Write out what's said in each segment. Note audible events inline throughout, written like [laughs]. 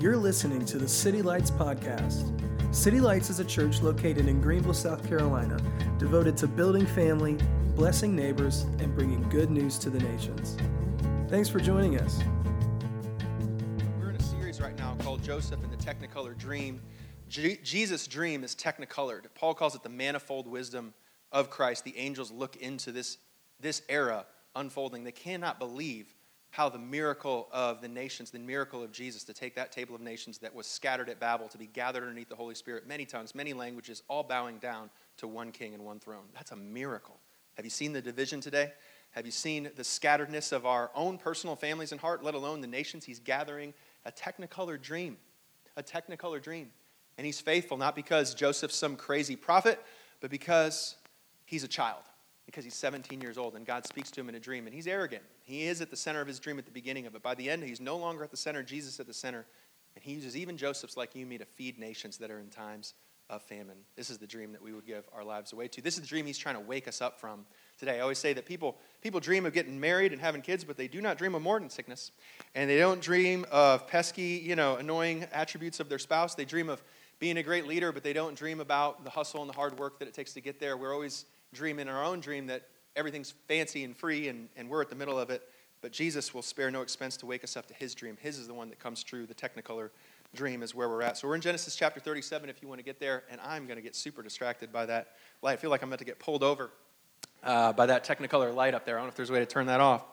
You're listening to the City Lights Podcast. City Lights is a church located in Greenville, South Carolina, devoted to building family, blessing neighbors, and bringing good news to the nations. Thanks for joining us. We're in a series right now called Joseph and the Technicolor Dream. Je- Jesus' dream is technicolored. Paul calls it the manifold wisdom of Christ. The angels look into this, this era unfolding. They cannot believe how the miracle of the nations, the miracle of Jesus, to take that table of nations that was scattered at Babel, to be gathered underneath the Holy Spirit, many tongues, many languages, all bowing down to one king and one throne. That's a miracle. Have you seen the division today? Have you seen the scatteredness of our own personal families and heart, let alone the nations? He's gathering a technicolor dream, a technicolor dream. And he's faithful, not because Joseph's some crazy prophet, but because he's a child, because he's 17 years old, and God speaks to him in a dream. And he's arrogant. He is at the center of his dream at the beginning of it. By the end, he's no longer at the center, Jesus at the center. And he uses even Joseph's like you and me to feed nations that are in times of famine. This is the dream that we would give our lives away to. This is the dream he's trying to wake us up from today. I always say that people, people dream of getting married and having kids, but they do not dream of morning sickness. And they don't dream of pesky, you know, annoying attributes of their spouse. They dream of being a great leader, but they don't dream about the hustle and the hard work that it takes to get there. We're always dreaming our own dream that everything's fancy and free and, and we're at the middle of it. But Jesus will spare no expense to wake us up to his dream. His is the one that comes true. The Technicolor dream is where we're at. So we're in Genesis chapter 37 if you want to get there. And I'm going to get super distracted by that light. I feel like I'm about to get pulled over uh, by that Technicolor light up there. I don't know if there's a way to turn that off.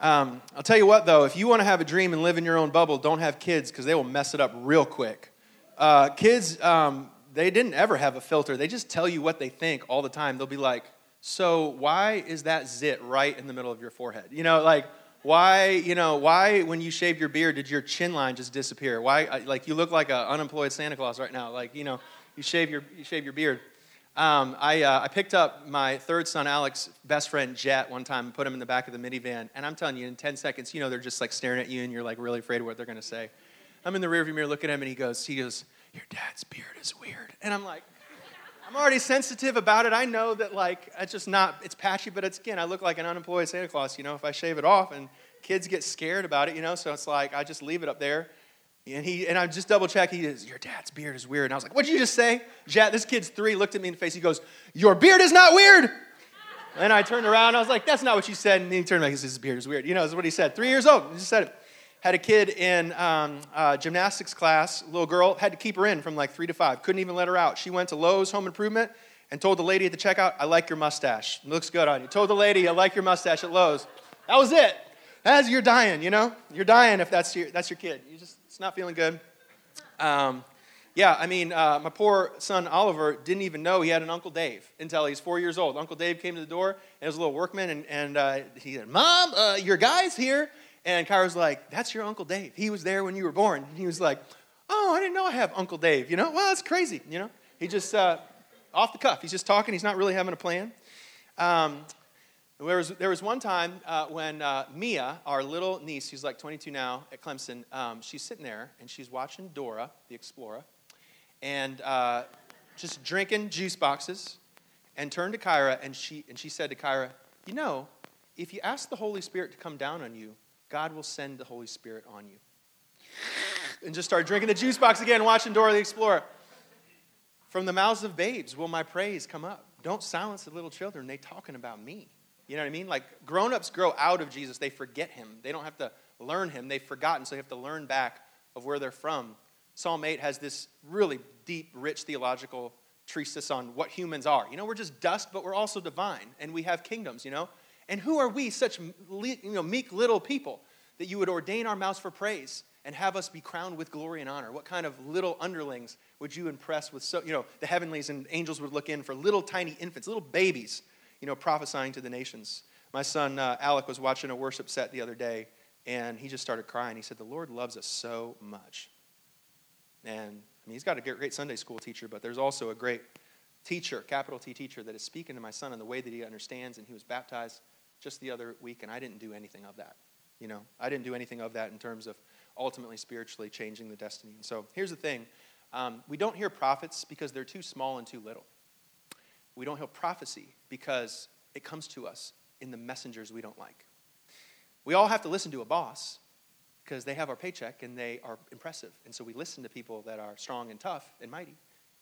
Um, I'll tell you what, though, if you want to have a dream and live in your own bubble, don't have kids because they will mess it up real quick. Uh, kids, um, they didn't ever have a filter. They just tell you what they think all the time. They'll be like, So, why is that zit right in the middle of your forehead? You know, like, why, you know, why when you shaved your beard did your chin line just disappear? Why, like, you look like an unemployed Santa Claus right now. Like, you know, you shave your, you shave your beard. Um, I, uh, I picked up my third son, Alex, best friend, Jet, one time and put him in the back of the minivan. And I'm telling you, in 10 seconds, you know, they're just like staring at you and you're like really afraid of what they're going to say. I'm in the rearview mirror looking at him and he goes, he goes, your dad's beard is weird. And I'm like, I'm already sensitive about it. I know that like it's just not it's patchy, but it's again, I look like an unemployed Santa Claus, you know, if I shave it off and kids get scared about it, you know, so it's like I just leave it up there. And he and I just double check. He goes, "Your dad's beard is weird." And I was like, "What'd you just say?" Jet, this kid's three, looked at me in the face. He goes, "Your beard is not weird." And I turned around. I was like, "That's not what you said." And he turned back. He says, "His beard is weird." You know, that's what he said. Three years old. He just said it. Had a kid in um, uh, gymnastics class. Little girl had to keep her in from like three to five. Couldn't even let her out. She went to Lowe's Home Improvement and told the lady at the checkout, "I like your mustache. It looks good on you." Told the lady, "I like your mustache" at Lowe's. That was it. As you're dying, you know, you're dying if that's your that's your kid. You just it's not feeling good. Um, yeah, I mean, uh, my poor son Oliver didn't even know he had an Uncle Dave until he's four years old. Uncle Dave came to the door, and was a little workman, and, and uh, he said, Mom, uh, your guy's here. And Kyra's like, That's your Uncle Dave. He was there when you were born. And he was like, Oh, I didn't know I have Uncle Dave. You know, well, that's crazy. You know, he just, uh, off the cuff, he's just talking. He's not really having a plan. Um, there was, there was one time uh, when uh, Mia, our little niece, who's like 22 now at Clemson, um, she's sitting there and she's watching Dora the Explorer and uh, just drinking juice boxes and turned to Kyra and she, and she said to Kyra, You know, if you ask the Holy Spirit to come down on you, God will send the Holy Spirit on you. And just start drinking the juice box again, watching Dora the Explorer. From the mouths of babes will my praise come up. Don't silence the little children. They talking about me. You know what I mean? Like grown-ups grow out of Jesus. They forget him. They don't have to learn him. They've forgotten, so they have to learn back of where they're from. Psalm 8 has this really deep, rich theological treatise on what humans are. You know, we're just dust, but we're also divine, and we have kingdoms, you know? And who are we, such you know, meek little people, that you would ordain our mouths for praise and have us be crowned with glory and honor? What kind of little underlings would you impress with so, you know, the heavenlies and angels would look in for little tiny infants, little babies, you know, prophesying to the nations? My son uh, Alec was watching a worship set the other day, and he just started crying. He said, The Lord loves us so much. And I mean, he's got a great Sunday school teacher, but there's also a great teacher, capital T teacher, that is speaking to my son in the way that he understands. And he was baptized just the other week, and I didn't do anything of that. You know, I didn't do anything of that in terms of ultimately spiritually changing the destiny. And so here's the thing um, we don't hear prophets because they're too small and too little. We don't hear prophecy because it comes to us in the messengers we don't like. We all have to listen to a boss, because they have our paycheck and they are impressive. And so we listen to people that are strong and tough and mighty.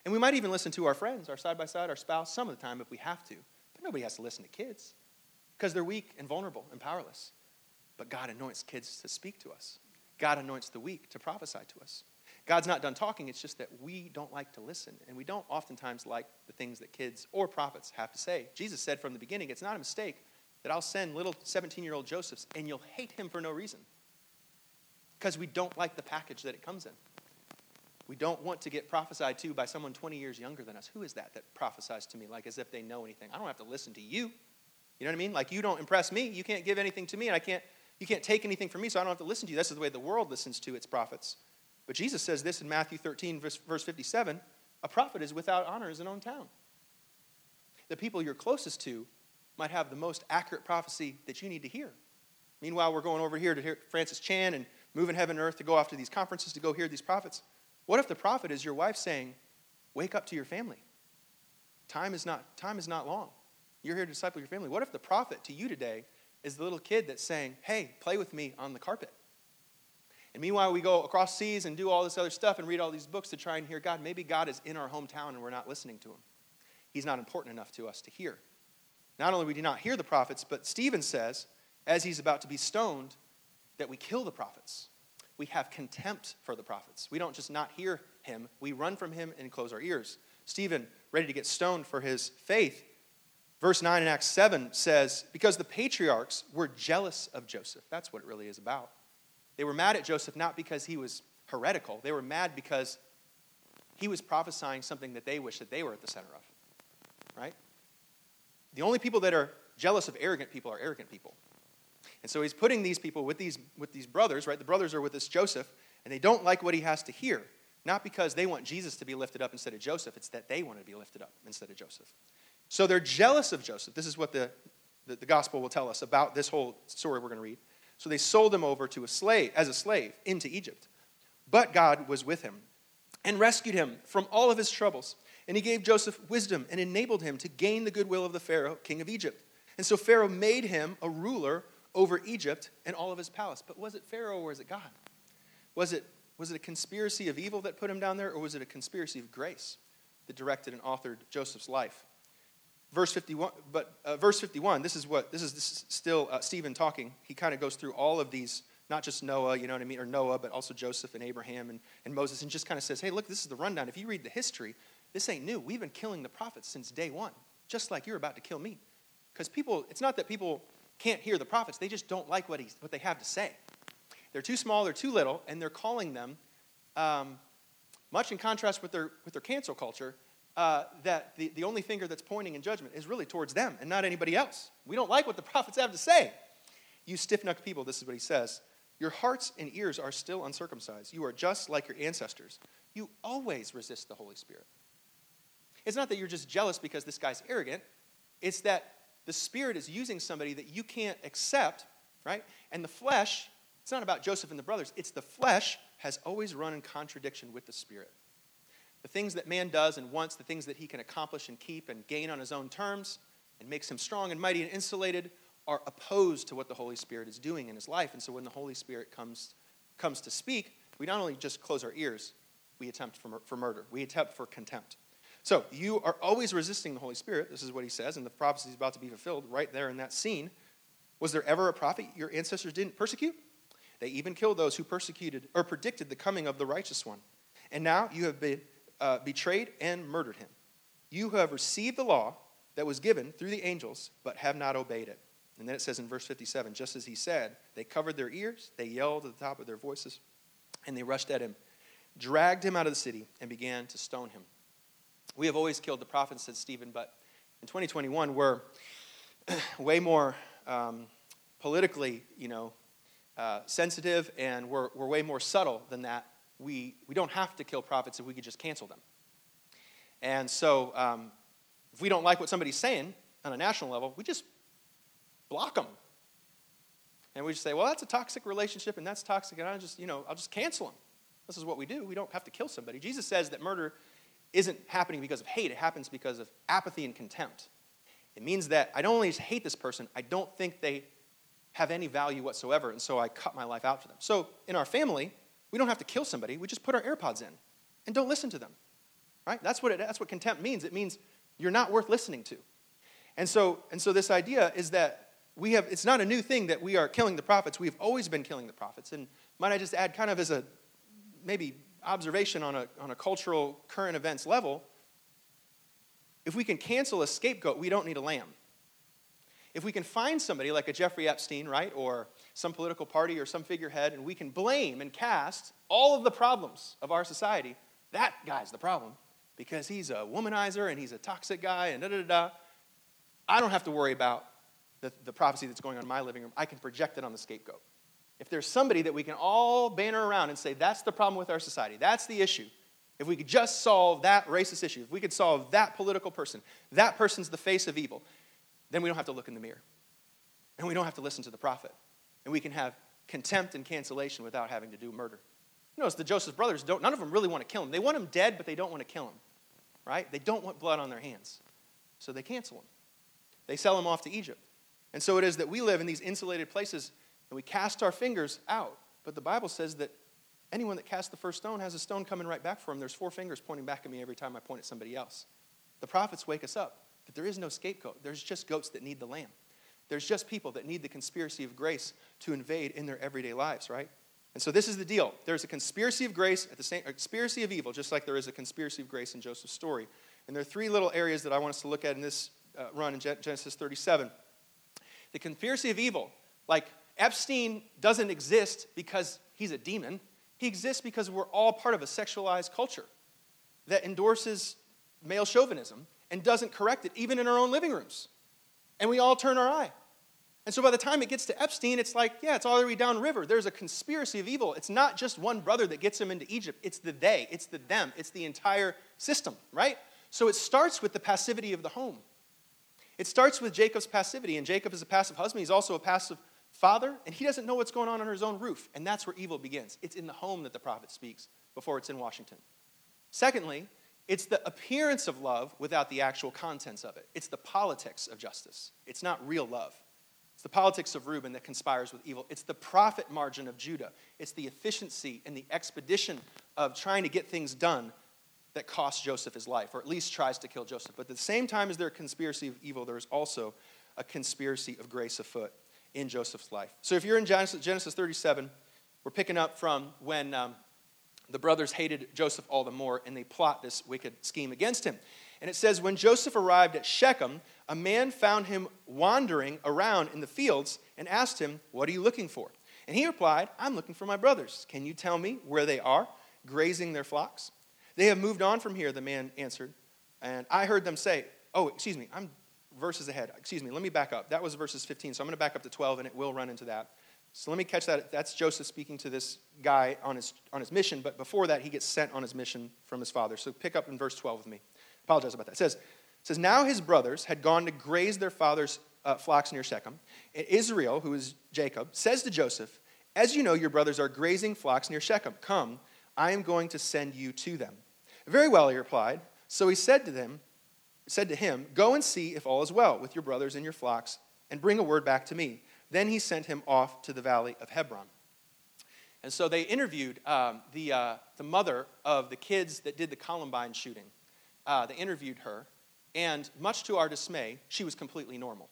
And we might even listen to our friends, our side by side, our spouse, some of the time if we have to. But nobody has to listen to kids because they're weak and vulnerable and powerless. But God anoints kids to speak to us, God anoints the weak to prophesy to us. God's not done talking, it's just that we don't like to listen. And we don't oftentimes like the things that kids or prophets have to say. Jesus said from the beginning, it's not a mistake that I'll send little 17 year old Josephs and you'll hate him for no reason because we don't like the package that it comes in. We don't want to get prophesied to by someone 20 years younger than us. Who is that that prophesies to me like as if they know anything? I don't have to listen to you. You know what I mean? Like you don't impress me. You can't give anything to me, and I can't, you can't take anything from me, so I don't have to listen to you. This is the way the world listens to its prophets. But Jesus says this in Matthew 13, verse, verse 57 a prophet is without honor in his own town. The people you're closest to might have the most accurate prophecy that you need to hear. Meanwhile, we're going over here to hear Francis Chan and moving heaven and earth to go off to these conferences to go hear these prophets. What if the prophet is your wife saying, Wake up to your family? Time is not, time is not long. You're here to disciple your family. What if the prophet to you today is the little kid that's saying, Hey, play with me on the carpet? And meanwhile, we go across seas and do all this other stuff and read all these books to try and hear God. Maybe God is in our hometown and we're not listening to him. He's not important enough to us to hear. Not only we do not hear the prophets, but Stephen says, as he's about to be stoned, that we kill the prophets. We have contempt for the prophets. We don't just not hear him, we run from him and close our ears. Stephen, ready to get stoned for his faith, verse 9 in Acts 7 says, Because the patriarchs were jealous of Joseph. That's what it really is about. They were mad at Joseph not because he was heretical, they were mad because he was prophesying something that they wish that they were at the center of. Right? The only people that are jealous of arrogant people are arrogant people. And so he's putting these people with these, with these brothers, right? The brothers are with this Joseph, and they don't like what he has to hear. Not because they want Jesus to be lifted up instead of Joseph, it's that they want to be lifted up instead of Joseph. So they're jealous of Joseph. This is what the, the, the gospel will tell us about this whole story we're going to read. So they sold him over to a slave, as a slave, into Egypt. But God was with him and rescued him from all of his troubles. And he gave Joseph wisdom and enabled him to gain the goodwill of the Pharaoh, king of Egypt. And so Pharaoh made him a ruler over Egypt and all of his palace. But was it Pharaoh or was it God? Was it, was it a conspiracy of evil that put him down there, or was it a conspiracy of grace that directed and authored Joseph's life? Verse 51, but uh, verse 51, this is what, this is, this is still uh, Stephen talking. He kind of goes through all of these, not just Noah, you know what I mean, or Noah, but also Joseph and Abraham and, and Moses, and just kind of says, hey, look, this is the rundown. If you read the history, this ain't new. We've been killing the prophets since day one, just like you're about to kill me. Because people, it's not that people can't hear the prophets. They just don't like what, he's, what they have to say. They're too small, they're too little, and they're calling them, um, much in contrast with their, with their cancel culture, uh, that the, the only finger that's pointing in judgment is really towards them and not anybody else. We don't like what the prophets have to say. You stiff necked people, this is what he says. Your hearts and ears are still uncircumcised. You are just like your ancestors. You always resist the Holy Spirit. It's not that you're just jealous because this guy's arrogant, it's that the Spirit is using somebody that you can't accept, right? And the flesh, it's not about Joseph and the brothers, it's the flesh has always run in contradiction with the Spirit. The things that man does and wants, the things that he can accomplish and keep and gain on his own terms and makes him strong and mighty and insulated are opposed to what the Holy Spirit is doing in his life. And so when the Holy Spirit comes, comes to speak, we not only just close our ears, we attempt for, for murder, we attempt for contempt. So you are always resisting the Holy Spirit. This is what he says, and the prophecy is about to be fulfilled right there in that scene. Was there ever a prophet your ancestors didn't persecute? They even killed those who persecuted or predicted the coming of the righteous one. And now you have been uh, betrayed and murdered him. You who have received the law that was given through the angels, but have not obeyed it. And then it says in verse 57 just as he said, they covered their ears, they yelled at the top of their voices, and they rushed at him, dragged him out of the city, and began to stone him. We have always killed the prophets, said Stephen, but in 2021, we're [clears throat] way more um, politically, you know, uh, sensitive, and we're, we're way more subtle than that. We, we don't have to kill prophets if we could just cancel them. And so, um, if we don't like what somebody's saying on a national level, we just block them. And we just say, well, that's a toxic relationship, and that's toxic, and I just, you know, I'll just cancel them. This is what we do. We don't have to kill somebody. Jesus says that murder isn't happening because of hate, it happens because of apathy and contempt. It means that I don't only just hate this person, I don't think they have any value whatsoever, and so I cut my life out for them. So in our family, we don't have to kill somebody, we just put our AirPods in and don't listen to them. Right? That's what, it, that's what contempt means. It means you're not worth listening to. And so, and so this idea is that we have, it's not a new thing that we are killing the prophets. We've always been killing the prophets. And might I just add, kind of as a maybe observation on a, on a cultural current events level, if we can cancel a scapegoat, we don't need a lamb. If we can find somebody like a Jeffrey Epstein, right, or some political party or some figurehead, and we can blame and cast all of the problems of our society, that guy's the problem because he's a womanizer and he's a toxic guy and da da da. I don't have to worry about the, the prophecy that's going on in my living room. I can project it on the scapegoat. If there's somebody that we can all banner around and say, that's the problem with our society, that's the issue, if we could just solve that racist issue, if we could solve that political person, that person's the face of evil, then we don't have to look in the mirror. And we don't have to listen to the prophet. And we can have contempt and cancellation without having to do murder. Notice the Joseph brothers don't, none of them really want to kill him. They want him dead, but they don't want to kill him. Right? They don't want blood on their hands. So they cancel him. They sell him off to Egypt. And so it is that we live in these insulated places and we cast our fingers out. But the Bible says that anyone that casts the first stone has a stone coming right back for him. There's four fingers pointing back at me every time I point at somebody else. The prophets wake us up that there is no scapegoat. There's just goats that need the lamb. There's just people that need the conspiracy of grace to invade in their everyday lives, right? And so this is the deal. There's a conspiracy of grace at the same a conspiracy of evil, just like there is a conspiracy of grace in Joseph's story. And there are three little areas that I want us to look at in this uh, run in Genesis 37. The conspiracy of evil, like Epstein doesn't exist because he's a demon. He exists because we're all part of a sexualized culture that endorses male chauvinism and doesn't correct it, even in our own living rooms. And we all turn our eye. And so by the time it gets to Epstein, it's like, yeah, it's all the way downriver. There's a conspiracy of evil. It's not just one brother that gets him into Egypt, it's the they, it's the them, it's the entire system, right? So it starts with the passivity of the home. It starts with Jacob's passivity, and Jacob is a passive husband. He's also a passive father, and he doesn't know what's going on under his own roof. And that's where evil begins. It's in the home that the prophet speaks before it's in Washington. Secondly, it's the appearance of love without the actual contents of it. It's the politics of justice. It's not real love. It's the politics of Reuben that conspires with evil. It's the profit margin of Judah. It's the efficiency and the expedition of trying to get things done that costs Joseph his life, or at least tries to kill Joseph. But at the same time as there a conspiracy of evil, there is also a conspiracy of grace afoot in Joseph's life. So if you're in Genesis, Genesis 37, we're picking up from when um, the brothers hated Joseph all the more and they plot this wicked scheme against him. And it says, When Joseph arrived at Shechem, a man found him wandering around in the fields and asked him, What are you looking for? And he replied, I'm looking for my brothers. Can you tell me where they are, grazing their flocks? They have moved on from here, the man answered. And I heard them say, Oh, excuse me, I'm verses ahead. Excuse me, let me back up. That was verses 15, so I'm going to back up to 12, and it will run into that. So let me catch that. That's Joseph speaking to this guy on his, on his mission, but before that, he gets sent on his mission from his father. So pick up in verse 12 with me. Apologize about that. It says, it says Now his brothers had gone to graze their father's uh, flocks near Shechem. And Israel, who is Jacob, says to Joseph, As you know, your brothers are grazing flocks near Shechem. Come, I am going to send you to them. Very well, he replied. So he said to them, said to him, Go and see if all is well with your brothers and your flocks, and bring a word back to me. Then he sent him off to the valley of Hebron. And so they interviewed um, the, uh, the mother of the kids that did the Columbine shooting. Uh, they interviewed her, and much to our dismay, she was completely normal.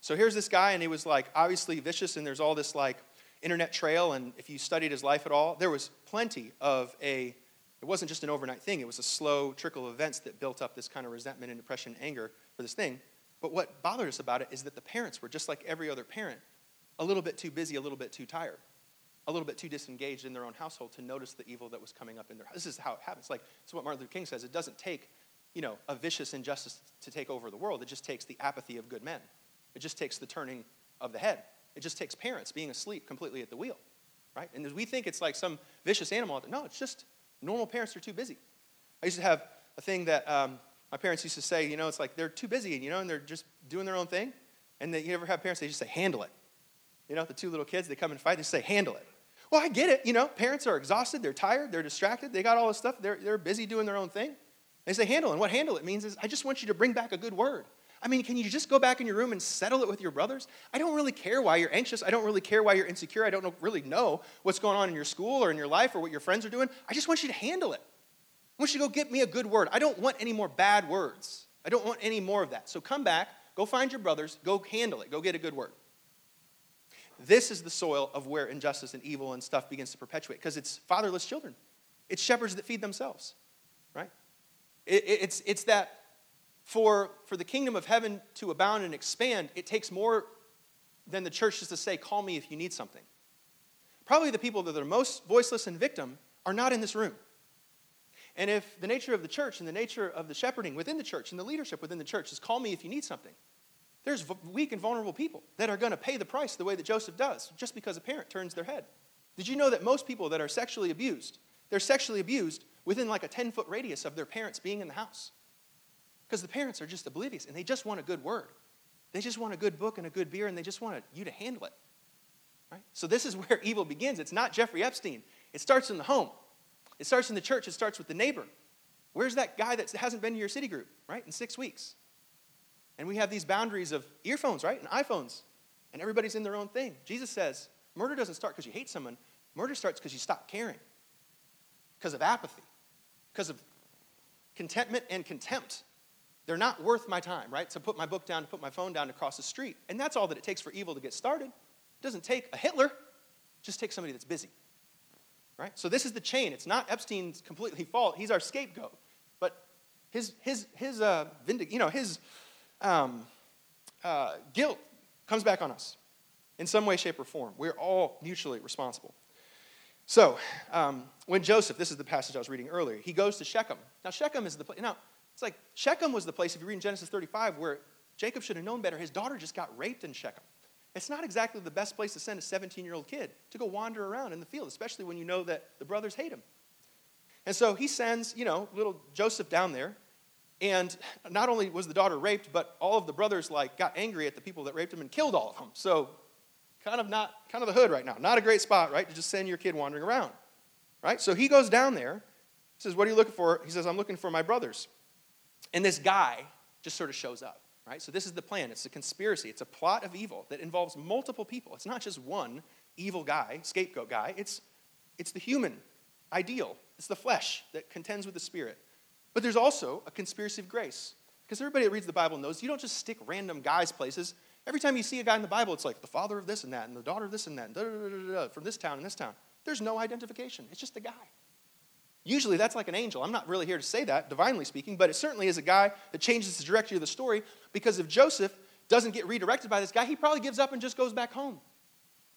So here's this guy, and he was like obviously vicious, and there's all this like internet trail, and if you studied his life at all, there was plenty of a it wasn't just an overnight thing, it was a slow trickle of events that built up this kind of resentment and depression and anger for this thing. But what bothered us about it is that the parents were just like every other parent, a little bit too busy, a little bit too tired, a little bit too disengaged in their own household to notice the evil that was coming up in their house. This is how it happens. Like, it's what Martin Luther King says. It doesn't take, you know, a vicious injustice to take over the world. It just takes the apathy of good men. It just takes the turning of the head. It just takes parents being asleep completely at the wheel, right? And we think it's like some vicious animal. No, it's just Normal parents are too busy. I used to have a thing that um, my parents used to say, you know, it's like they're too busy, you know, and they're just doing their own thing. And they, you ever have parents, they just say, handle it. You know, the two little kids, they come and fight, they say, handle it. Well, I get it. You know, parents are exhausted, they're tired, they're distracted, they got all this stuff, they're, they're busy doing their own thing. They say, handle. And what handle it means is, I just want you to bring back a good word. I mean, can you just go back in your room and settle it with your brothers? I don't really care why you're anxious. I don't really care why you're insecure. I don't really know what's going on in your school or in your life or what your friends are doing. I just want you to handle it. I want you to go get me a good word. I don't want any more bad words. I don't want any more of that. So come back, go find your brothers, go handle it, go get a good word. This is the soil of where injustice and evil and stuff begins to perpetuate because it's fatherless children. It's shepherds that feed themselves, right? It, it, it's, it's that for, for the kingdom of heaven to abound and expand, it takes more than the church just to say, call me if you need something. Probably the people that are most voiceless and victim are not in this room. And if the nature of the church and the nature of the shepherding within the church and the leadership within the church is call me if you need something, there's weak and vulnerable people that are going to pay the price the way that Joseph does just because a parent turns their head. Did you know that most people that are sexually abused, they're sexually abused within like a 10 foot radius of their parents being in the house? Because the parents are just oblivious and they just want a good word. They just want a good book and a good beer and they just want you to handle it. Right? So this is [laughs] where evil begins. It's not Jeffrey Epstein. It starts in the home. It starts in the church. It starts with the neighbor. Where's that guy that hasn't been to your city group, right, in six weeks? And we have these boundaries of earphones, right, and iPhones, and everybody's in their own thing. Jesus says murder doesn't start because you hate someone. Murder starts because you stop caring, because of apathy, because of contentment and contempt. They're not worth my time, right? To put my book down, to put my phone down, to cross the street. And that's all that it takes for evil to get started. It doesn't take a Hitler, it just takes somebody that's busy. Right? So this is the chain. It's not Epstein's completely fault. He's our scapegoat. But his, his, his, uh, vindic- you know, his um, uh, guilt comes back on us in some way, shape, or form. We're all mutually responsible. So, um, when Joseph, this is the passage I was reading earlier, he goes to Shechem. Now, Shechem is the place. Now, it's like Shechem was the place, if you read in Genesis 35, where Jacob should have known better. His daughter just got raped in Shechem. It's not exactly the best place to send a 17 year old kid to go wander around in the field, especially when you know that the brothers hate him. And so he sends, you know, little Joseph down there. And not only was the daughter raped, but all of the brothers like got angry at the people that raped him and killed all of them. So kind of not kind of the hood right now. Not a great spot, right, to just send your kid wandering around. Right? So he goes down there. He says, What are you looking for? He says, I'm looking for my brothers. And this guy just sort of shows up, right? So this is the plan. It's a conspiracy. It's a plot of evil that involves multiple people. It's not just one evil guy, scapegoat guy. It's, it's the human ideal. It's the flesh that contends with the spirit. But there's also a conspiracy of grace. Because everybody that reads the Bible knows you don't just stick random guys places. Every time you see a guy in the Bible, it's like the father of this and that, and the daughter of this and that, and from this town and this town. There's no identification. It's just a guy. Usually that's like an angel. I'm not really here to say that, divinely speaking, but it certainly is a guy that changes the trajectory of the story because if Joseph doesn't get redirected by this guy, he probably gives up and just goes back home.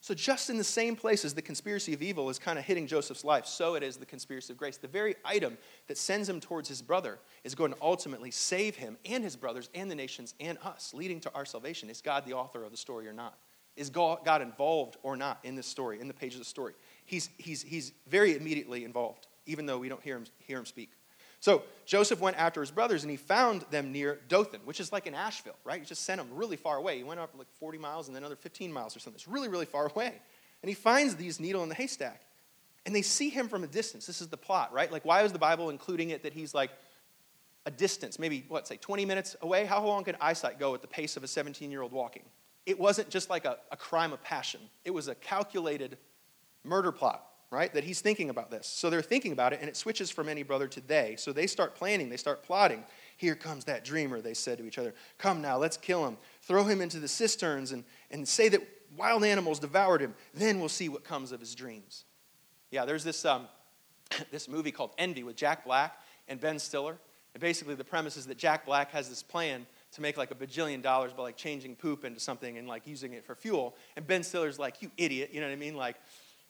So, just in the same place as the conspiracy of evil is kind of hitting Joseph's life, so it is the conspiracy of grace. The very item that sends him towards his brother is going to ultimately save him and his brothers and the nations and us, leading to our salvation. Is God the author of the story or not? Is God involved or not in this story, in the pages of the story? He's, he's, he's very immediately involved even though we don't hear him, hear him speak. So Joseph went after his brothers and he found them near Dothan, which is like in Asheville, right? He just sent them really far away. He went up like 40 miles and then another 15 miles or something. It's really, really far away. And he finds these needle in the haystack. And they see him from a distance. This is the plot, right? Like, why is the Bible including it that he's like a distance, maybe, what, say 20 minutes away? How long can eyesight go at the pace of a 17 year old walking? It wasn't just like a, a crime of passion, it was a calculated murder plot right? That he's thinking about this. So they're thinking about it, and it switches from any brother to they. So they start planning, they start plotting. Here comes that dreamer, they said to each other. Come now, let's kill him. Throw him into the cisterns and, and say that wild animals devoured him. Then we'll see what comes of his dreams. Yeah, there's this, um, [coughs] this movie called Envy with Jack Black and Ben Stiller. And basically, the premise is that Jack Black has this plan to make like a bajillion dollars by like changing poop into something and like using it for fuel. And Ben Stiller's like, you idiot, you know what I mean? Like,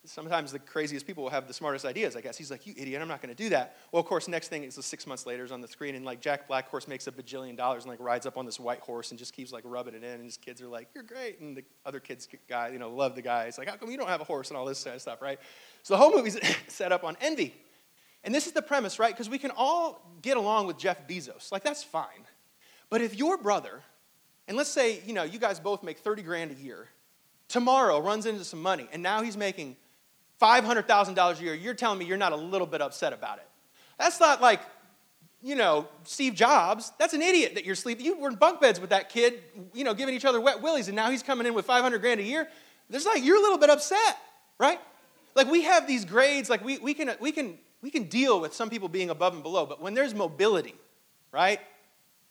sometimes the craziest people will have the smartest ideas, I guess. He's like, you idiot, I'm not going to do that. Well, of course, next thing is six months later is on the screen, and like Jack Black, of course, makes a bajillion dollars and like rides up on this white horse and just keeps like rubbing it in, and his kids are like, you're great. And the other kids, guy, you know, love the guy. He's like, how come you don't have a horse and all this kind of stuff, right? So the whole movie's [laughs] set up on envy. And this is the premise, right? Because we can all get along with Jeff Bezos. Like, that's fine. But if your brother, and let's say, you know, you guys both make 30 grand a year, tomorrow runs into some money, and now he's making $500,000 a year, you're telling me you're not a little bit upset about it. That's not like you know, Steve Jobs, that's an idiot that you're sleeping. You were in bunk beds with that kid, you know, giving each other wet willies, and now he's coming in with 500 grand a year. There's like, you're a little bit upset, right? Like we have these grades, like we, we, can, we, can, we can deal with some people being above and below, but when there's mobility, right?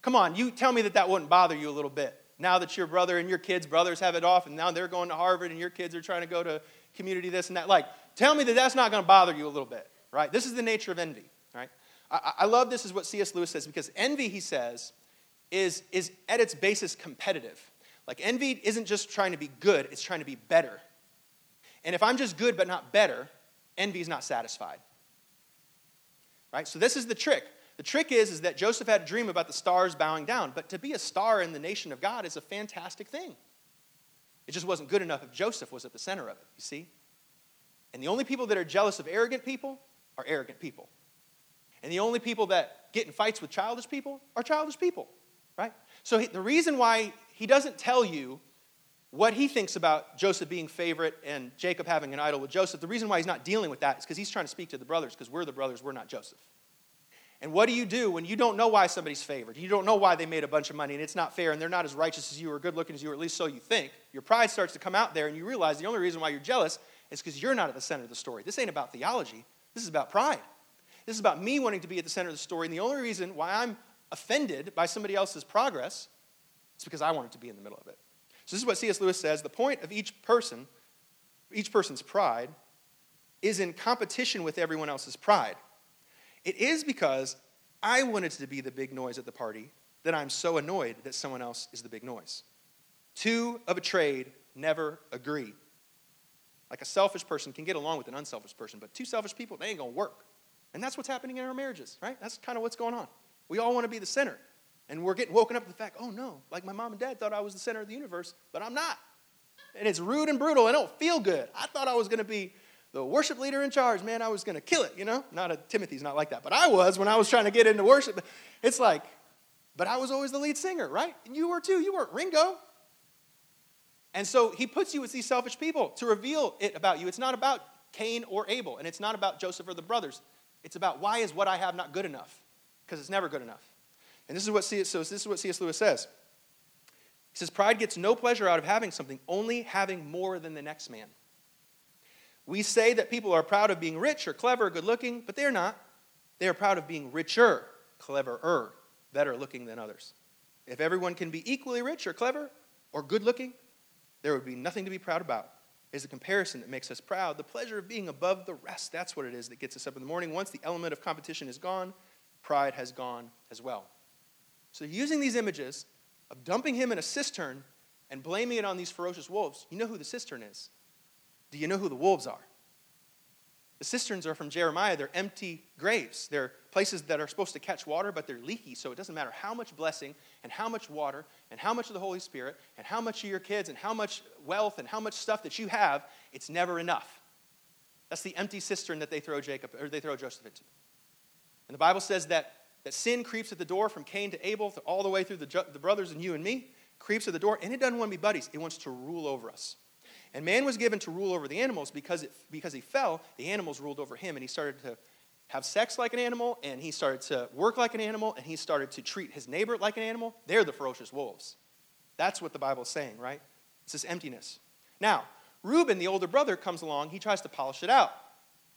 Come on, you tell me that that wouldn't bother you a little bit. Now that your brother and your kids' brothers have it off, and now they're going to Harvard, and your kids are trying to go to community this and that. Like, tell me that that's not going to bother you a little bit, right? This is the nature of envy, right? I, I love this is what C.S. Lewis says because envy, he says, is, is at its basis competitive. Like, envy isn't just trying to be good, it's trying to be better. And if I'm just good but not better, envy is not satisfied. Right? So this is the trick. The trick is, is that Joseph had a dream about the stars bowing down, but to be a star in the nation of God is a fantastic thing. It just wasn't good enough if Joseph was at the center of it, you see? And the only people that are jealous of arrogant people are arrogant people. And the only people that get in fights with childish people are childish people, right? So he, the reason why he doesn't tell you what he thinks about Joseph being favorite and Jacob having an idol with Joseph, the reason why he's not dealing with that is because he's trying to speak to the brothers, because we're the brothers, we're not Joseph. And what do you do when you don't know why somebody's favored? You don't know why they made a bunch of money and it's not fair and they're not as righteous as you or good looking as you, or at least so you think. Your pride starts to come out there and you realize the only reason why you're jealous is because you're not at the center of the story. This ain't about theology, this is about pride. This is about me wanting to be at the center of the story. And the only reason why I'm offended by somebody else's progress is because I wanted to be in the middle of it. So this is what C.S. Lewis says the point of each person, each person's pride, is in competition with everyone else's pride. It is because I wanted to be the big noise at the party that I'm so annoyed that someone else is the big noise. Two of a trade never agree. Like a selfish person can get along with an unselfish person, but two selfish people, they ain't gonna work. And that's what's happening in our marriages, right? That's kind of what's going on. We all want to be the center. And we're getting woken up to the fact, oh no, like my mom and dad thought I was the center of the universe, but I'm not. And it's rude and brutal. I don't feel good. I thought I was to be the worship leader in charge. Man, I was going to kill it, you know? Not a, Timothy's not like that, but I was when I was trying to get into worship. It's like, but I was always the lead singer, right? And you were too. You weren't Ringo. And so he puts you with these selfish people to reveal it about you. It's not about Cain or Abel, and it's not about Joseph or the brothers. It's about why is what I have not good enough? Because it's never good enough. And this is what C.S. So this is what C.S. Lewis says. He says, Pride gets no pleasure out of having something, only having more than the next man. We say that people are proud of being rich or clever or good looking, but they're not. They are proud of being richer, cleverer, better looking than others. If everyone can be equally rich or clever or good looking, there would be nothing to be proud about. It's the comparison that makes us proud. The pleasure of being above the rest, that's what it is that gets us up in the morning. Once the element of competition is gone, pride has gone as well. So, using these images of dumping him in a cistern and blaming it on these ferocious wolves, you know who the cistern is. Do you know who the wolves are? The cisterns are from Jeremiah. They're empty graves. They're places that are supposed to catch water, but they're leaky. So it doesn't matter how much blessing and how much water and how much of the Holy Spirit and how much of your kids and how much wealth and how much stuff that you have, it's never enough. That's the empty cistern that they throw Jacob or they throw Joseph into. And the Bible says that that sin creeps at the door from Cain to Abel, all the way through the, the brothers and you and me, creeps at the door, and it doesn't want to be buddies. It wants to rule over us. And man was given to rule over the animals because, it, because he fell, the animals ruled over him, and he started to have sex like an animal, and he started to work like an animal, and he started to treat his neighbor like an animal. They're the ferocious wolves. That's what the Bible is saying, right? It's this emptiness. Now, Reuben, the older brother, comes along. He tries to polish it out.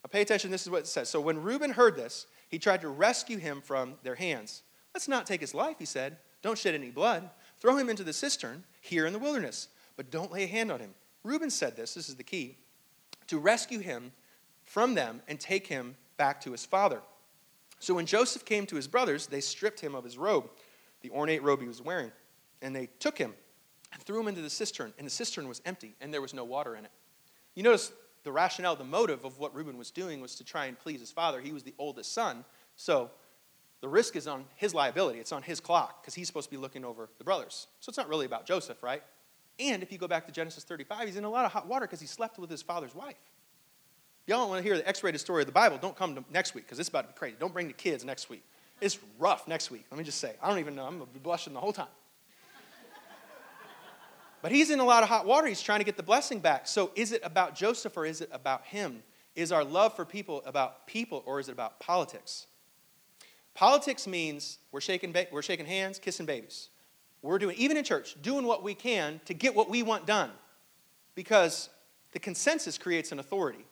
Now, pay attention. This is what it says. So when Reuben heard this, he tried to rescue him from their hands. Let's not take his life, he said. Don't shed any blood. Throw him into the cistern here in the wilderness, but don't lay a hand on him. Reuben said this, this is the key, to rescue him from them and take him back to his father. So when Joseph came to his brothers, they stripped him of his robe, the ornate robe he was wearing, and they took him and threw him into the cistern, and the cistern was empty, and there was no water in it. You notice the rationale, the motive of what Reuben was doing was to try and please his father. He was the oldest son, so the risk is on his liability. It's on his clock because he's supposed to be looking over the brothers. So it's not really about Joseph, right? And if you go back to Genesis 35, he's in a lot of hot water because he slept with his father's wife. Y'all don't want to hear the X rated story of the Bible, don't come next week because it's about to be crazy. Don't bring the kids next week. It's rough next week. Let me just say. I don't even know. I'm going to be blushing the whole time. [laughs] But he's in a lot of hot water. He's trying to get the blessing back. So is it about Joseph or is it about him? Is our love for people about people or is it about politics? Politics means we're shaking, ba- we're shaking hands, kissing babies. We're doing, even in church, doing what we can to get what we want done. Because the consensus creates an authority.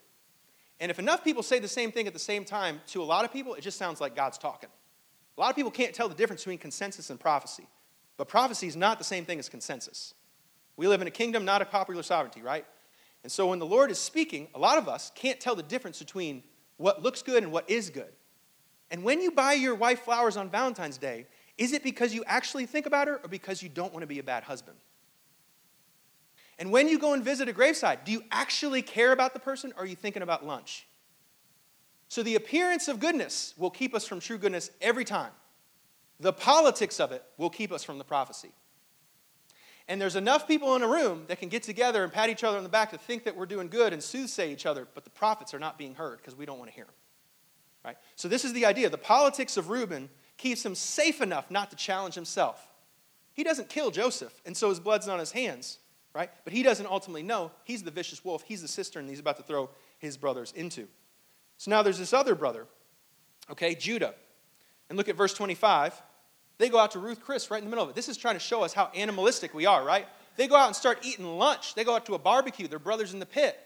And if enough people say the same thing at the same time to a lot of people, it just sounds like God's talking. A lot of people can't tell the difference between consensus and prophecy. But prophecy is not the same thing as consensus. We live in a kingdom, not a popular sovereignty, right? And so when the Lord is speaking, a lot of us can't tell the difference between what looks good and what is good. And when you buy your wife flowers on Valentine's Day, is it because you actually think about her or because you don't want to be a bad husband? And when you go and visit a graveside, do you actually care about the person or are you thinking about lunch? So the appearance of goodness will keep us from true goodness every time. The politics of it will keep us from the prophecy. And there's enough people in a room that can get together and pat each other on the back to think that we're doing good and soothsay each other, but the prophets are not being heard because we don't want to hear them. Right? So this is the idea. The politics of Reuben keeps him safe enough not to challenge himself. He doesn't kill Joseph, and so his blood's on his hands right? But he doesn't ultimately know he's the vicious wolf. He's the cistern he's about to throw his brothers into. So now there's this other brother, okay, Judah. And look at verse 25. They go out to Ruth Chris right in the middle of it. This is trying to show us how animalistic we are, right? They go out and start eating lunch. They go out to a barbecue. They're brothers in the pit,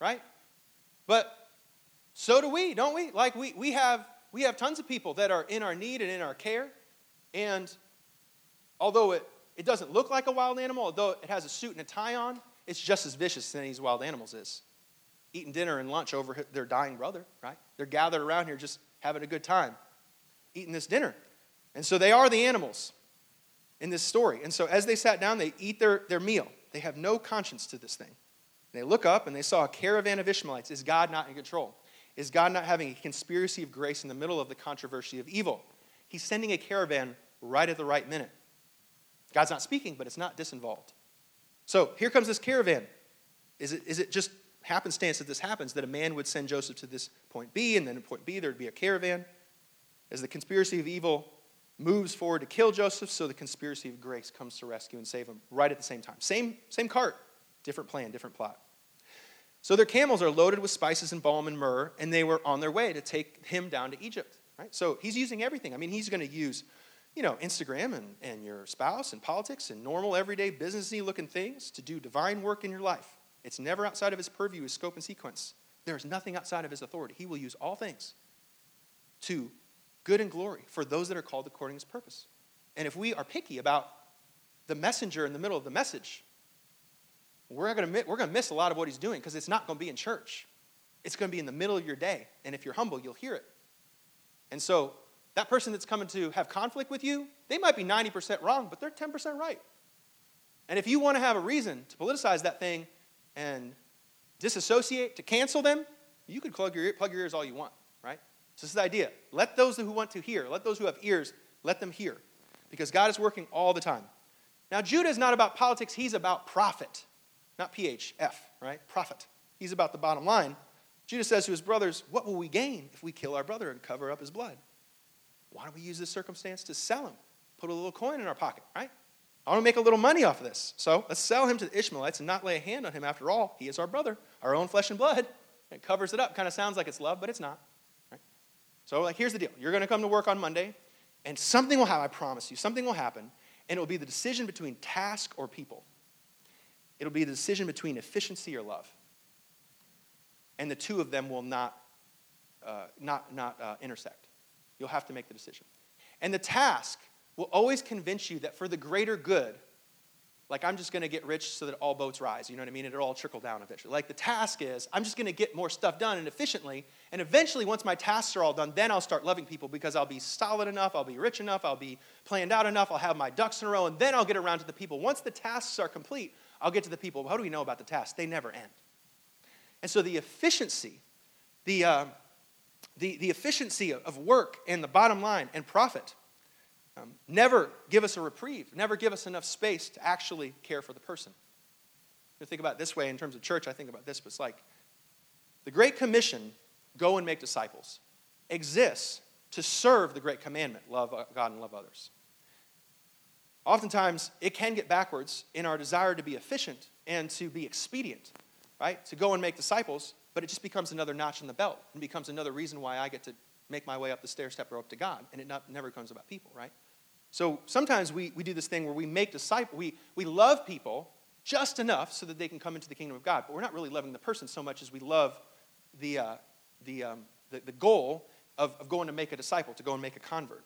right? But so do we, don't we? Like we, we have we have tons of people that are in our need and in our care. And although it it doesn't look like a wild animal, although it has a suit and a tie on. It's just as vicious as these wild animals is. Eating dinner and lunch over their dying brother, right? They're gathered around here just having a good time, eating this dinner. And so they are the animals in this story. And so as they sat down, they eat their, their meal. They have no conscience to this thing. They look up and they saw a caravan of Ishmaelites. Is God not in control? Is God not having a conspiracy of grace in the middle of the controversy of evil? He's sending a caravan right at the right minute. God's not speaking, but it's not disinvolved. So here comes this caravan. Is it, is it just happenstance that this happens that a man would send Joseph to this point B, and then at point B there'd be a caravan? As the conspiracy of evil moves forward to kill Joseph, so the conspiracy of grace comes to rescue and save him right at the same time. Same, same cart, different plan, different plot. So their camels are loaded with spices and balm and myrrh, and they were on their way to take him down to Egypt. Right? So he's using everything. I mean, he's going to use you know, Instagram and, and your spouse and politics and normal, everyday, businessy looking things to do divine work in your life. It's never outside of his purview, his scope and sequence. There is nothing outside of his authority. He will use all things to good and glory for those that are called according to his purpose. And if we are picky about the messenger in the middle of the message, we're going to we're going to miss a lot of what he's doing because it's not going to be in church. It's going to be in the middle of your day. And if you're humble, you'll hear it. And so that person that's coming to have conflict with you, they might be 90% wrong, but they're 10% right. And if you want to have a reason to politicize that thing and disassociate, to cancel them, you could plug your, plug your ears all you want, right? So this is the idea. Let those who want to hear, let those who have ears, let them hear. Because God is working all the time. Now, Judah is not about politics, he's about profit. Not PHF, right? Profit. He's about the bottom line. Judah says to his brothers, What will we gain if we kill our brother and cover up his blood? Why don't we use this circumstance to sell him? Put a little coin in our pocket, right? I want to make a little money off of this. So let's sell him to the Ishmaelites and not lay a hand on him. After all, he is our brother, our own flesh and blood. It covers it up. Kind of sounds like it's love, but it's not. Right? So, like, here's the deal you're going to come to work on Monday, and something will happen. I promise you, something will happen, and it will be the decision between task or people. It'll be the decision between efficiency or love. And the two of them will not, uh, not, not uh, intersect. You'll have to make the decision. And the task will always convince you that for the greater good, like I'm just going to get rich so that all boats rise. You know what I mean? It'll all trickle down eventually. Like the task is, I'm just going to get more stuff done and efficiently. And eventually, once my tasks are all done, then I'll start loving people because I'll be solid enough, I'll be rich enough, I'll be planned out enough, I'll have my ducks in a row, and then I'll get around to the people. Once the tasks are complete, I'll get to the people. How do we know about the tasks? They never end. And so the efficiency, the, uh, the, the efficiency of work and the bottom line and profit. Um, never give us a reprieve, never give us enough space to actually care for the person. You think about this way in terms of church, I think about this, but it's like the Great Commission, go and make disciples, exists to serve the Great Commandment, love God and love others. Oftentimes, it can get backwards in our desire to be efficient and to be expedient, right? To go and make disciples but it just becomes another notch in the belt and becomes another reason why I get to make my way up the stair step or up to God, and it not, never comes about people, right? So sometimes we, we do this thing where we make disciples, we, we love people just enough so that they can come into the kingdom of God, but we're not really loving the person so much as we love the, uh, the, um, the, the, goal of, of going to make a disciple, to go and make a convert.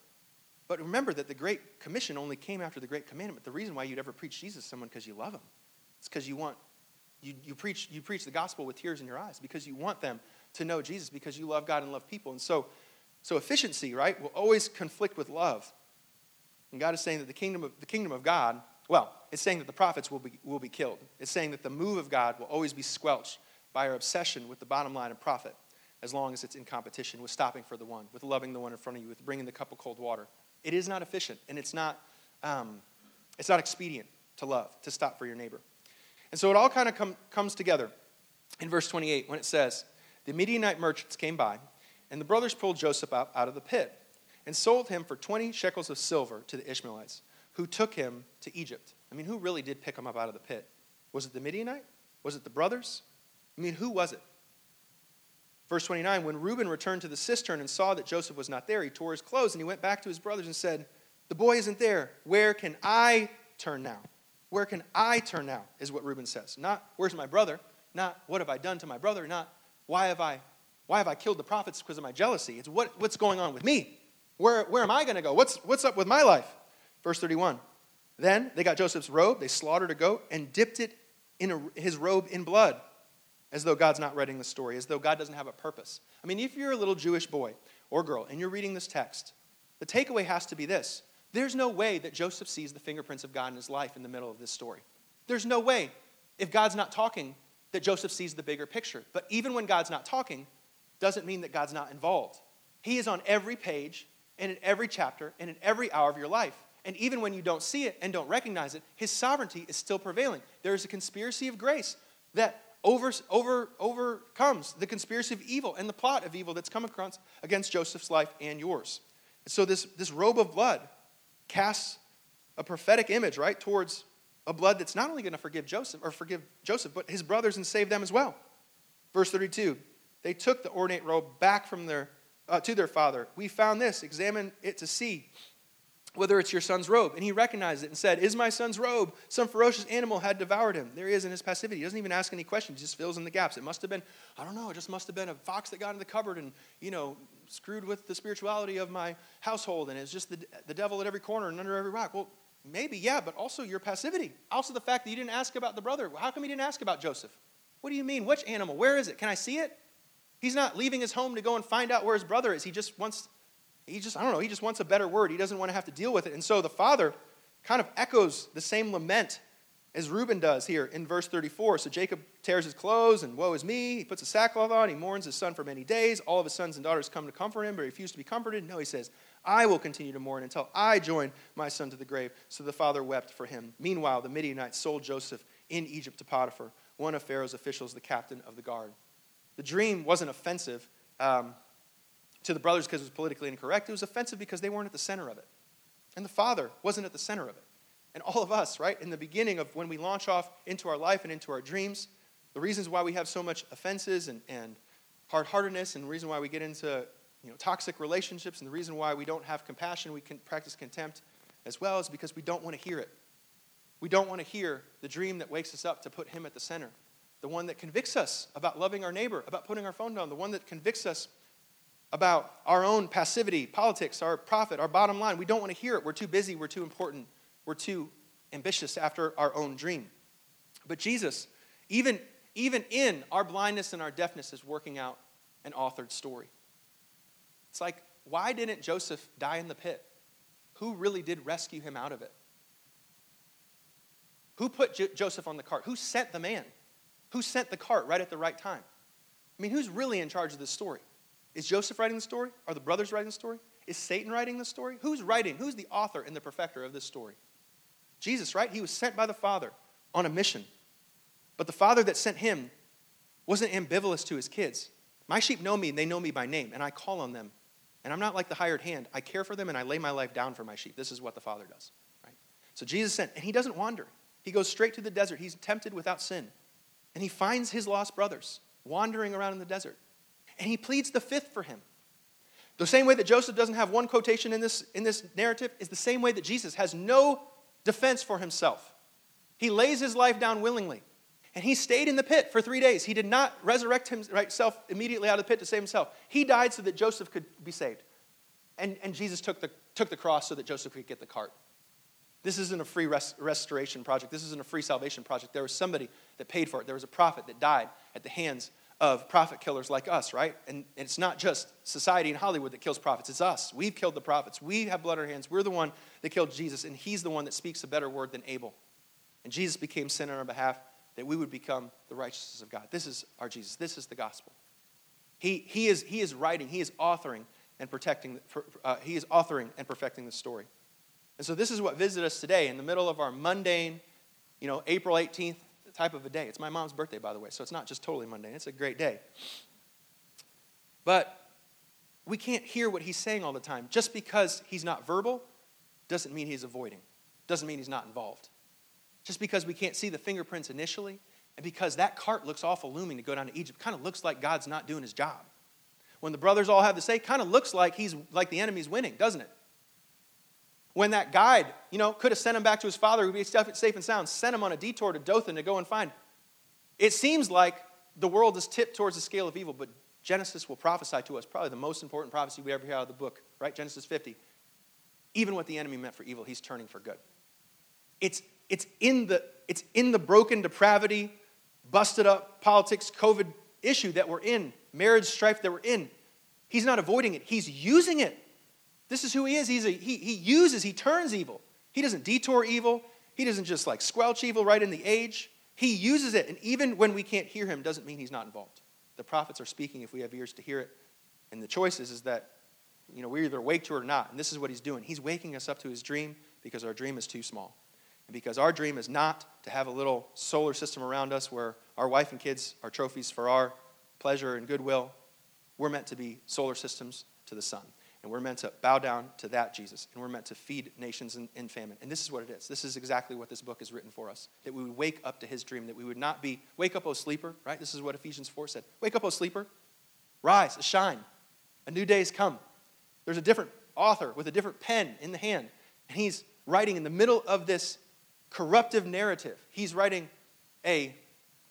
But remember that the Great Commission only came after the Great Commandment. The reason why you'd ever preach Jesus to someone because you love him. It's because you want, you, you, preach, you preach the gospel with tears in your eyes because you want them to know Jesus because you love God and love people. And so, so efficiency, right, will always conflict with love. And God is saying that the kingdom of, the kingdom of God, well, it's saying that the prophets will be, will be killed. It's saying that the move of God will always be squelched by our obsession with the bottom line of profit as long as it's in competition with stopping for the one, with loving the one in front of you, with bringing the cup of cold water. It is not efficient, and it's not, um, it's not expedient to love, to stop for your neighbor. And so it all kind of com- comes together in verse 28 when it says, The Midianite merchants came by, and the brothers pulled Joseph out, out of the pit and sold him for 20 shekels of silver to the Ishmaelites, who took him to Egypt. I mean, who really did pick him up out of the pit? Was it the Midianite? Was it the brothers? I mean, who was it? Verse 29 When Reuben returned to the cistern and saw that Joseph was not there, he tore his clothes and he went back to his brothers and said, The boy isn't there. Where can I turn now? Where can I turn now? Is what Reuben says. Not, Where's my brother? Not, What have I done to my brother? Not, Why have I, why have I killed the prophets because of my jealousy? It's what, what's going on with me? Where, where am I going to go? What's, what's up with my life? Verse 31. Then they got Joseph's robe, they slaughtered a goat, and dipped it in a, his robe in blood, as though God's not writing the story, as though God doesn't have a purpose. I mean, if you're a little Jewish boy or girl and you're reading this text, the takeaway has to be this there's no way that Joseph sees the fingerprints of God in his life in the middle of this story. There's no way, if God's not talking, that Joseph sees the bigger picture. But even when God's not talking, doesn't mean that God's not involved. He is on every page and in every chapter and in every hour of your life. And even when you don't see it and don't recognize it, his sovereignty is still prevailing. There is a conspiracy of grace that over, over, overcomes the conspiracy of evil and the plot of evil that's come across against Joseph's life and yours. And so this, this robe of blood casts a prophetic image, right, towards a blood that's not only going to forgive Joseph or forgive Joseph, but his brothers and save them as well. Verse 32, they took the ornate robe back from their uh, to their father, We found this, examine it to see whether it's your son's robe. And he recognized it and said, Is my son's robe? Some ferocious animal had devoured him. There he is in his passivity. He doesn't even ask any questions, he just fills in the gaps. It must have been, I don't know, it just must have been a fox that got in the cupboard and, you know, screwed with the spirituality of my household. And it's just the, the devil at every corner and under every rock. Well, maybe, yeah, but also your passivity. Also the fact that you didn't ask about the brother. How come you didn't ask about Joseph? What do you mean? Which animal? Where is it? Can I see it? He's not leaving his home to go and find out where his brother is. He just wants, he just, I don't know, he just wants a better word. He doesn't want to have to deal with it. And so the father kind of echoes the same lament as Reuben does here in verse 34. So Jacob tears his clothes, and woe is me. He puts a sackcloth on. He mourns his son for many days. All of his sons and daughters come to comfort him, but he refuses to be comforted. No, he says, I will continue to mourn until I join my son to the grave. So the father wept for him. Meanwhile, the Midianites sold Joseph in Egypt to Potiphar, one of Pharaoh's officials, the captain of the guard. The dream wasn't offensive um, to the brothers because it was politically incorrect. It was offensive because they weren't at the center of it. And the father wasn't at the center of it. And all of us, right, in the beginning of when we launch off into our life and into our dreams, the reasons why we have so much offenses and, and hard heartedness, and the reason why we get into you know, toxic relationships, and the reason why we don't have compassion, we can practice contempt as well, is because we don't want to hear it. We don't want to hear the dream that wakes us up to put Him at the center the one that convicts us about loving our neighbor, about putting our phone down, the one that convicts us about our own passivity, politics, our profit, our bottom line. We don't want to hear it. We're too busy, we're too important, we're too ambitious after our own dream. But Jesus, even, even in our blindness and our deafness, is working out an authored story. It's like, why didn't Joseph die in the pit? Who really did rescue him out of it? Who put Joseph on the cart? Who sent the man? Who sent the cart right at the right time? I mean, who's really in charge of this story? Is Joseph writing the story? Are the brothers writing the story? Is Satan writing the story? Who's writing? Who's the author and the perfecter of this story? Jesus, right? He was sent by the Father on a mission. But the Father that sent him wasn't ambivalent to his kids. My sheep know me and they know me by name, and I call on them. And I'm not like the hired hand. I care for them and I lay my life down for my sheep. This is what the Father does. Right? So Jesus sent, and he doesn't wander. He goes straight to the desert. He's tempted without sin. And he finds his lost brothers wandering around in the desert. And he pleads the fifth for him. The same way that Joseph doesn't have one quotation in this, in this narrative is the same way that Jesus has no defense for himself. He lays his life down willingly. And he stayed in the pit for three days. He did not resurrect himself immediately out of the pit to save himself. He died so that Joseph could be saved. And, and Jesus took the, took the cross so that Joseph could get the cart. This isn't a free rest, restoration project. This isn't a free salvation project. There was somebody that paid for it. There was a prophet that died at the hands of prophet killers like us, right? And, it's not just society in Hollywood that kills prophets, it's us. We've killed the prophets. We have blood on our hands. We're the one that killed Jesus, and he's the one that speaks a better word than Abel. And Jesus became sin on our behalf that we would become the righteousness of God. This is our Jesus. This is the gospel. He, he, is, he is writing, he is authoring and protecting, uh, he is authoring and perfecting the story. And so this is what visited us today in the middle of our mundane, you know, April 18th type of a day. It's my mom's birthday, by the way, so it's not just totally mundane. It's a great day. But we can't hear what he's saying all the time. Just because he's not verbal doesn't mean he's avoiding, doesn't mean he's not involved. Just because we can't see the fingerprints initially, and because that cart looks awful looming to go down to Egypt, kind of looks like God's not doing his job. When the brothers all have to say, kind of looks like he's like the enemy's winning, doesn't it? When that guide, you know, could have sent him back to his father, who would be safe and sound, sent him on a detour to Dothan to go and find. It seems like the world is tipped towards the scale of evil, but Genesis will prophesy to us, probably the most important prophecy we ever hear out of the book, right? Genesis 50. Even what the enemy meant for evil, he's turning for good. It's, it's, in, the, it's in the broken depravity, busted up politics, COVID issue that we're in, marriage strife that we're in. He's not avoiding it, he's using it. This is who he is. He's a, he, he uses, he turns evil. He doesn't detour evil. He doesn't just like squelch evil right in the age. He uses it. And even when we can't hear him, doesn't mean he's not involved. The prophets are speaking if we have ears to hear it. And the choice is, is that you know, we're either awake to it or not. And this is what he's doing. He's waking us up to his dream because our dream is too small. And because our dream is not to have a little solar system around us where our wife and kids are trophies for our pleasure and goodwill, we're meant to be solar systems to the sun. And we're meant to bow down to that Jesus. And we're meant to feed nations in, in, famine. And this is what it is. This is exactly what this book is written for us. That we would wake up to his dream. That we would not be, wake up, O sleeper, right? This is what Ephesians 4 said. Wake up, O sleeper. Rise, shine. A new day has come. There's a different author with a different pen in the hand. And he's writing in the middle of this corruptive narrative. He's writing a,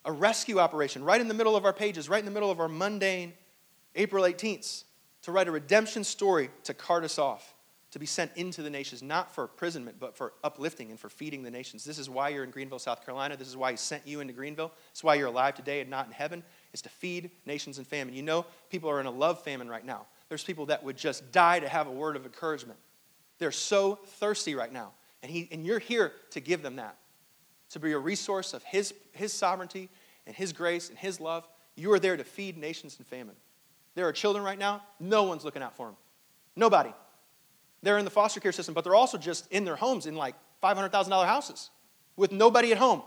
a rescue operation right in the middle of our pages, right in the middle of our mundane April 18th to write a redemption story to cart us off, to be sent into the nations, not for imprisonment, but for uplifting and for feeding the nations. This is why you're in Greenville, South Carolina. This is why He sent you into Greenville. Is why you're alive today and not in heaven, is to feed nations in famine. You know, people are in a love famine right now. There's people that would just die to have a word of encouragement. They're so thirsty right now. And, he, and you're here to give them that, to be a resource of his, his sovereignty and His grace and His love. You are there to feed nations in famine. There are children right now, no one's looking out for them. Nobody. They're in the foster care system, but they're also just in their homes in like $500,000 houses with nobody at home,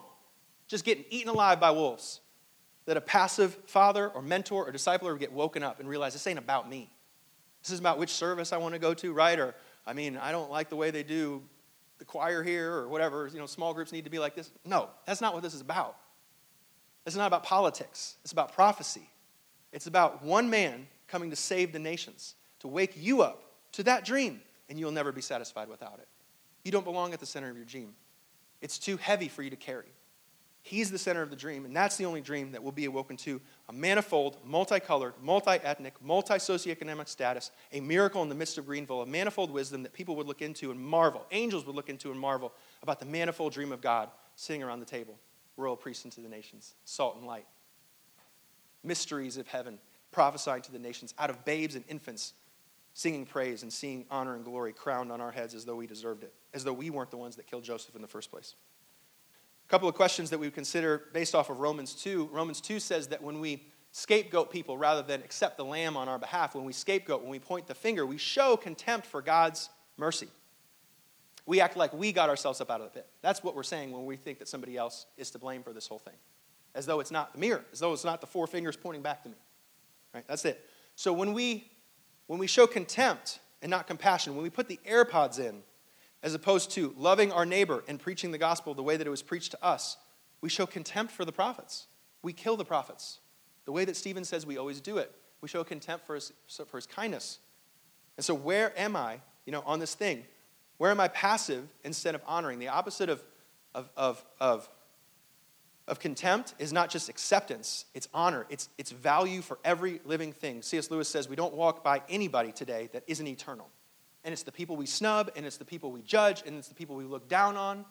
just getting eaten alive by wolves. That a passive father or mentor or discipler would get woken up and realize this ain't about me. This is about which service I want to go to, right? Or, I mean, I don't like the way they do the choir here or whatever. You know, small groups need to be like this. No, that's not what this is about. Is not about politics, it's about prophecy. It's about one man coming to save the nations, to wake you up to that dream, and you'll never be satisfied without it. You don't belong at the center of your dream, it's too heavy for you to carry. He's the center of the dream, and that's the only dream that will be awoken to a manifold, multicolored, multi ethnic, multi socioeconomic status, a miracle in the midst of Greenville, a manifold wisdom that people would look into and marvel, angels would look into and marvel about the manifold dream of God sitting around the table, royal priest into the nations, salt and light mysteries of heaven, prophesying to the nations out of babes and infants, singing praise and seeing honor and glory crowned on our heads as though we deserved it, as though we weren't the ones that killed Joseph in the first place. A couple of questions that we consider based off of Romans 2. Romans 2 says that when we scapegoat people rather than accept the lamb on our behalf, when we scapegoat, when we point the finger, we show contempt for God's mercy. We act like we got ourselves up out of the pit. That's what we're saying when we think that somebody else is to blame for this whole thing as though it's not the mirror, as though it's not the four fingers pointing back to me. Right? That's it. So when we when we show contempt and not compassion, when we put the AirPods in, as opposed to loving our neighbor and preaching the gospel the way that it was preached to us, we show contempt for the prophets. We kill the prophets. The way that Stephen says we always do it. We show contempt for his, for his kindness. And so, where am I, you know, on this thing? Where am I passive instead of honoring? The opposite of, of, of, of, of contempt is not just acceptance, it's honor, it's, it's value for every living thing. C.S. Lewis says we don't walk by anybody today that isn't eternal. And it's the people we snub, and it's the people we judge, and it's the people we look down on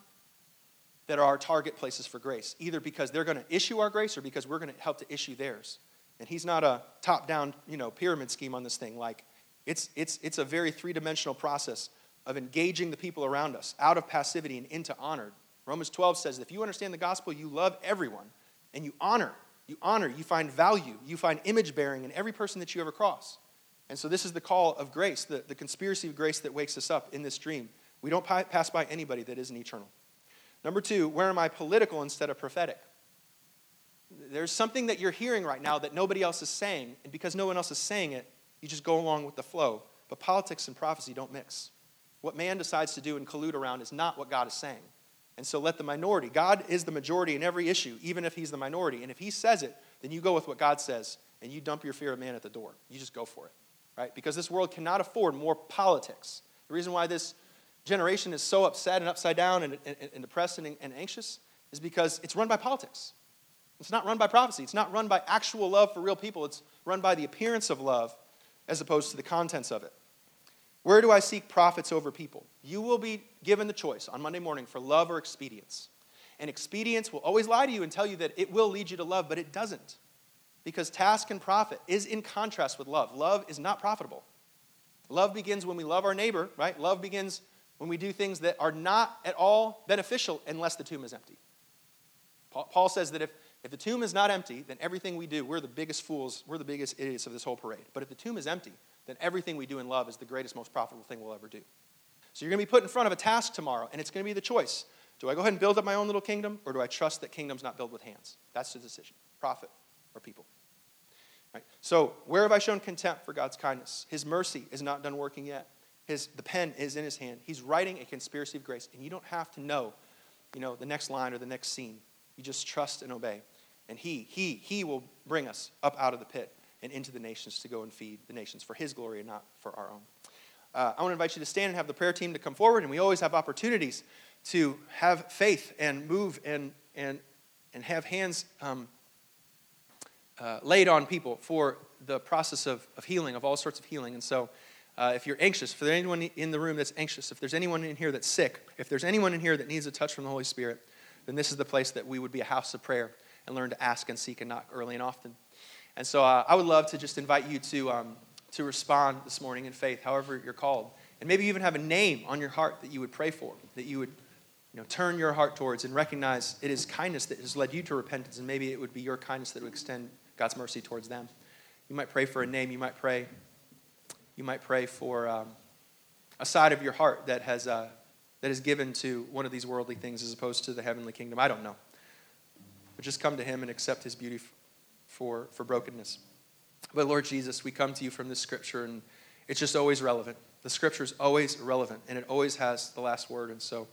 that are our target places for grace, either because they're going to issue our grace or because we're going to help to issue theirs. And he's not a top-down, you know, pyramid scheme on this thing. Like, it's, it's, it's a very three-dimensional process of engaging the people around us out of passivity and into honor. Romans 12 says if you understand the gospel, you love everyone and you honor. You honor, you find value, you find image bearing in every person that you ever cross. And so, this is the call of grace, the, the conspiracy of grace that wakes us up in this dream. We don't pass by anybody that isn't eternal. Number two, where am I political instead of prophetic? There's something that you're hearing right now that nobody else is saying, and because no one else is saying it, you just go along with the flow. But politics and prophecy don't mix. What man decides to do and collude around is not what God is saying. And so let the minority, God is the majority in every issue, even if he's the minority. And if he says it, then you go with what God says and you dump your fear of man at the door. You just go for it, right? Because this world cannot afford more politics. The reason why this generation is so upset and upside down and, and, and depressed and, and anxious is because it's run by politics. It's not run by prophecy. It's not run by actual love for real people. It's run by the appearance of love as opposed to the contents of it. Where do I seek profits over people? You will be given the choice on Monday morning for love or expedience. And expedience will always lie to you and tell you that it will lead you to love, but it doesn't. Because task and profit is in contrast with love. Love is not profitable. Love begins when we love our neighbor, right? Love begins when we do things that are not at all beneficial unless the tomb is empty. Paul says that if, if the tomb is not empty, then everything we do, we're the biggest fools, we're the biggest idiots of this whole parade. But if the tomb is empty, then everything we do in love is the greatest, most profitable thing we'll ever do. So you're going to be put in front of a task tomorrow, and it's going to be the choice. Do I go ahead and build up my own little kingdom, or do I trust that kingdom's not built with hands? That's the decision profit or people. Right? So, where have I shown contempt for God's kindness? His mercy is not done working yet. His, the pen is in his hand. He's writing a conspiracy of grace, and you don't have to know, you know, the next line or the next scene. You just trust and obey. And he, he, he will bring us up out of the pit and into the nations to go and feed the nations for his glory and not for our own. Uh, I want to invite you to stand and have the prayer team to come forward, and we always have opportunities to have faith and move and, and, and have hands um, uh, laid on people for the process of, of healing, of all sorts of healing. And so, uh, if you're anxious, if there's anyone in the room that's anxious, if there's anyone in here that's sick, if there's anyone in here that needs a touch from the Holy Spirit, then this is the place that we would be a house of prayer and learn to ask and seek and knock early and often. And so uh, I would love to just invite you to, um, to respond this morning in faith, however you're called. And maybe even have a name on your heart that you would pray for, that you would you know, turn your heart towards and recognize it is kindness that has led you to repentance, and maybe it would be your kindness that would extend God's mercy towards them. You might pray for a name. You might pray you might pray for um, a side of your heart that has, uh, that is given to one of these worldly things as opposed to the heavenly kingdom. I don't know. But just come to Him and accept His beauty for, for brokenness. But Lord Jesus, we come to you from this scripture, and it's just always relevant. The scripture is always relevant, and it always has the last word. And so,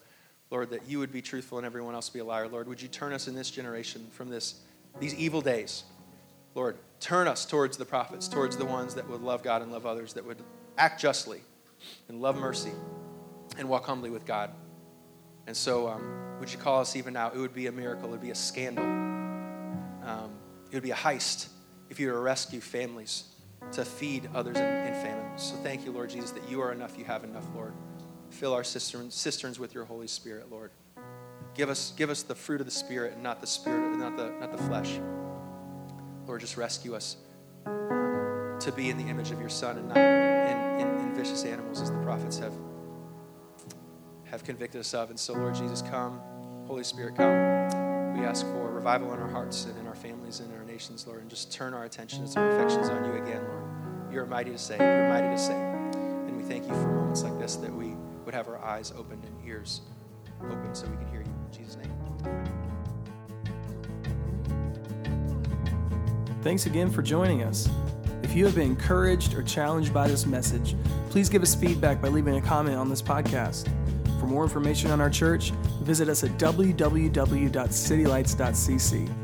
Lord, that you would be truthful and everyone else be a liar. Lord, would you turn us in this generation from this, these evil days Lord, turn us towards the prophets, towards the ones that would love God and love others, that would act justly and love mercy and walk humbly with God. And so, um, would you call us even now? It would be a miracle, it would be a scandal, um, it would be a heist if you were to rescue families to feed others in, in famine. So, thank you, Lord Jesus, that you are enough, you have enough, Lord. Fill our cisterns, with your Holy Spirit, Lord. Give us, give us the fruit of the Spirit and not the spirit, not the, not the flesh. Lord, just rescue us to be in the image of your Son and not in, in, in vicious animals, as the prophets have, have convicted us of. And so, Lord Jesus, come. Holy Spirit, come. We ask for revival in our hearts and in our families and in our nations, Lord, and just turn our attentions and our affections on you again, Lord. You're mighty to save. You're mighty to save. And we thank you for moments like this that we would have our eyes opened and ears open so we can hear you. In Jesus' name. Thanks again for joining us. If you have been encouraged or challenged by this message, please give us feedback by leaving a comment on this podcast. For more information on our church, visit us at www.citylights.cc.